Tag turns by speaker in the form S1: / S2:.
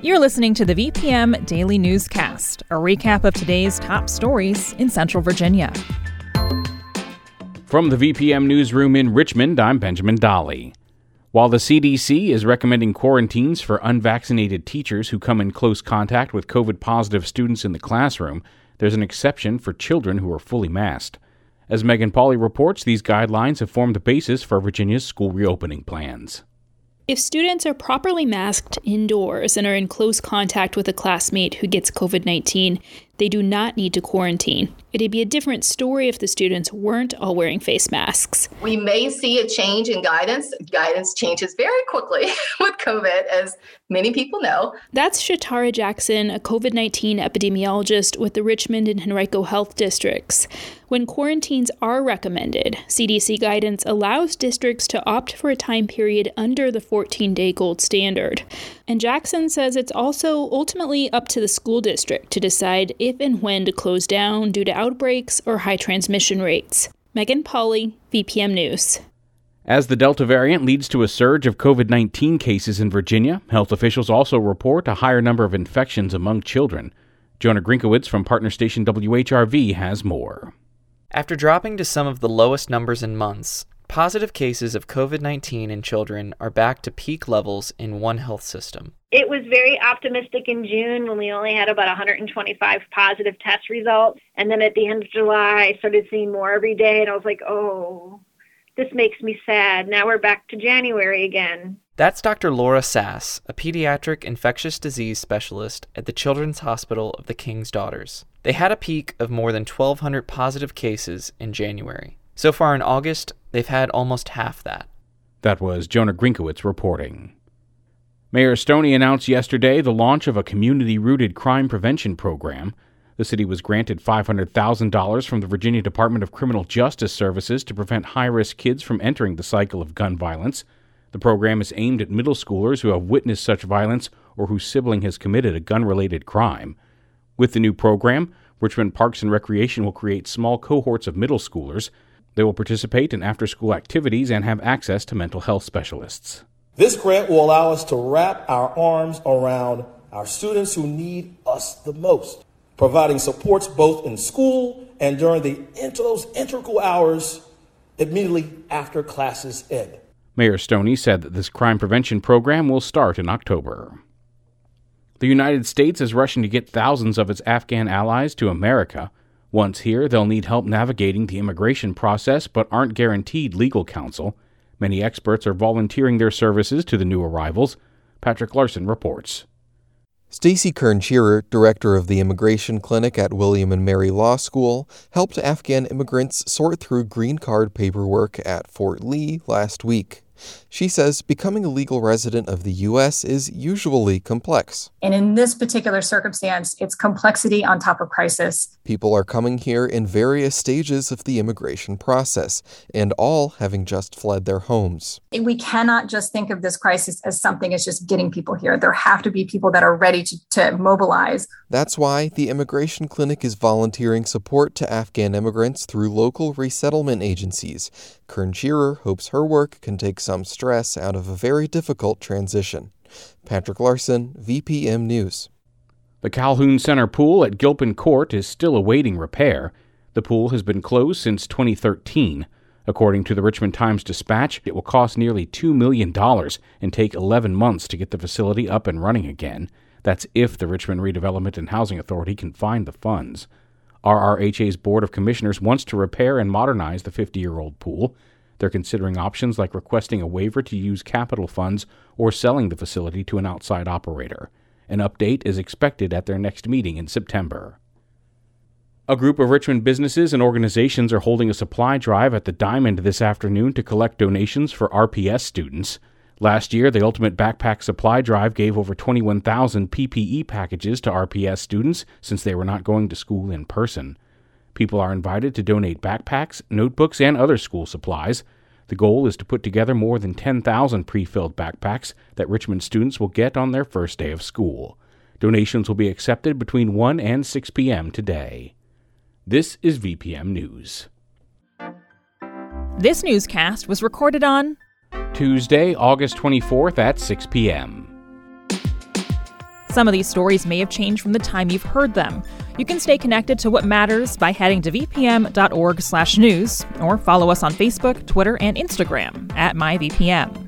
S1: You're listening to the VPM Daily Newscast, a recap of today's top stories in Central Virginia.
S2: From the VPM Newsroom in Richmond, I'm Benjamin Dolly. While the CDC is recommending quarantines for unvaccinated teachers who come in close contact with COVID positive students in the classroom, there's an exception for children who are fully masked. As Megan Pauly reports, these guidelines have formed the basis for Virginia's school reopening plans.
S3: If students are properly masked indoors and are in close contact with a classmate who gets COVID 19, they do not need to quarantine. It'd be a different story if the students weren't all wearing face masks.
S4: We may see a change in guidance. Guidance changes very quickly with COVID, as many people know.
S3: That's Shatara Jackson, a COVID 19 epidemiologist with the Richmond and Henrico Health Districts. When quarantines are recommended, CDC guidance allows districts to opt for a time period under the 14 day gold standard. And Jackson says it's also ultimately up to the school district to decide if and when to close down due to outbreaks or high transmission rates. Megan Pauly, VPM News.
S2: As the Delta variant leads to a surge of COVID 19 cases in Virginia, health officials also report a higher number of infections among children. Jonah Grinkewitz from partner station WHRV has more.
S5: After dropping to some of the lowest numbers in months, positive cases of COVID 19 in children are back to peak levels in one health system.
S6: It was very optimistic in June when we only had about 125 positive test results. And then at the end of July, I started seeing more every day, and I was like, oh, this makes me sad. Now we're back to January again.
S5: That's Dr. Laura Sass, a pediatric infectious disease specialist at the Children's Hospital of the King's Daughters. They had a peak of more than 1,200 positive cases in January. So far in August, they've had almost half that.
S2: That was Jonah Grinkewitz reporting. Mayor Stoney announced yesterday the launch of a community rooted crime prevention program. The city was granted $500,000 from the Virginia Department of Criminal Justice Services to prevent high risk kids from entering the cycle of gun violence. The program is aimed at middle schoolers who have witnessed such violence or whose sibling has committed a gun related crime. With the new program, Richmond Parks and Recreation will create small cohorts of middle schoolers. They will participate in after school activities and have access to mental health specialists.
S7: This grant will allow us to wrap our arms around our students who need us the most, providing supports both in school and during the, those integral hours immediately after classes end.
S2: Mayor Stoney said that this crime prevention program will start in October. The United States is rushing to get thousands of its Afghan allies to America. Once here, they'll need help navigating the immigration process but aren't guaranteed legal counsel. Many experts are volunteering their services to the new arrivals. Patrick Larson reports.
S8: Stacy Kern Scheerer, director of the Immigration Clinic at William and Mary Law School, helped Afghan immigrants sort through green card paperwork at Fort Lee last week. She says becoming a legal resident of the U.S. is usually complex.
S9: And in this particular circumstance, it's complexity on top of crisis.
S8: People are coming here in various stages of the immigration process, and all having just fled their homes.
S9: We cannot just think of this crisis as something as just getting people here. There have to be people that are ready to, to mobilize.
S8: That's why the Immigration Clinic is volunteering support to Afghan immigrants through local resettlement agencies. Kern Scheerer hopes her work can take some stress out of a very difficult transition. Patrick Larson, VPM News.
S2: The Calhoun Center pool at Gilpin Court is still awaiting repair. The pool has been closed since 2013. According to the Richmond Times Dispatch, it will cost nearly $2 million and take 11 months to get the facility up and running again. That's if the Richmond Redevelopment and Housing Authority can find the funds. RRHA's Board of Commissioners wants to repair and modernize the 50 year old pool. They're considering options like requesting a waiver to use capital funds or selling the facility to an outside operator. An update is expected at their next meeting in September. A group of Richmond businesses and organizations are holding a supply drive at the Diamond this afternoon to collect donations for RPS students. Last year, the Ultimate Backpack Supply Drive gave over 21,000 PPE packages to RPS students since they were not going to school in person. People are invited to donate backpacks, notebooks, and other school supplies. The goal is to put together more than 10,000 pre filled backpacks that Richmond students will get on their first day of school. Donations will be accepted between 1 and 6 p.m. today. This is VPM News.
S1: This newscast was recorded on
S2: Tuesday, August 24th at 6 p.m.
S1: Some of these stories may have changed from the time you've heard them. You can stay connected to what matters by heading to vpm.org/news or follow us on Facebook, Twitter, and Instagram at myvpm.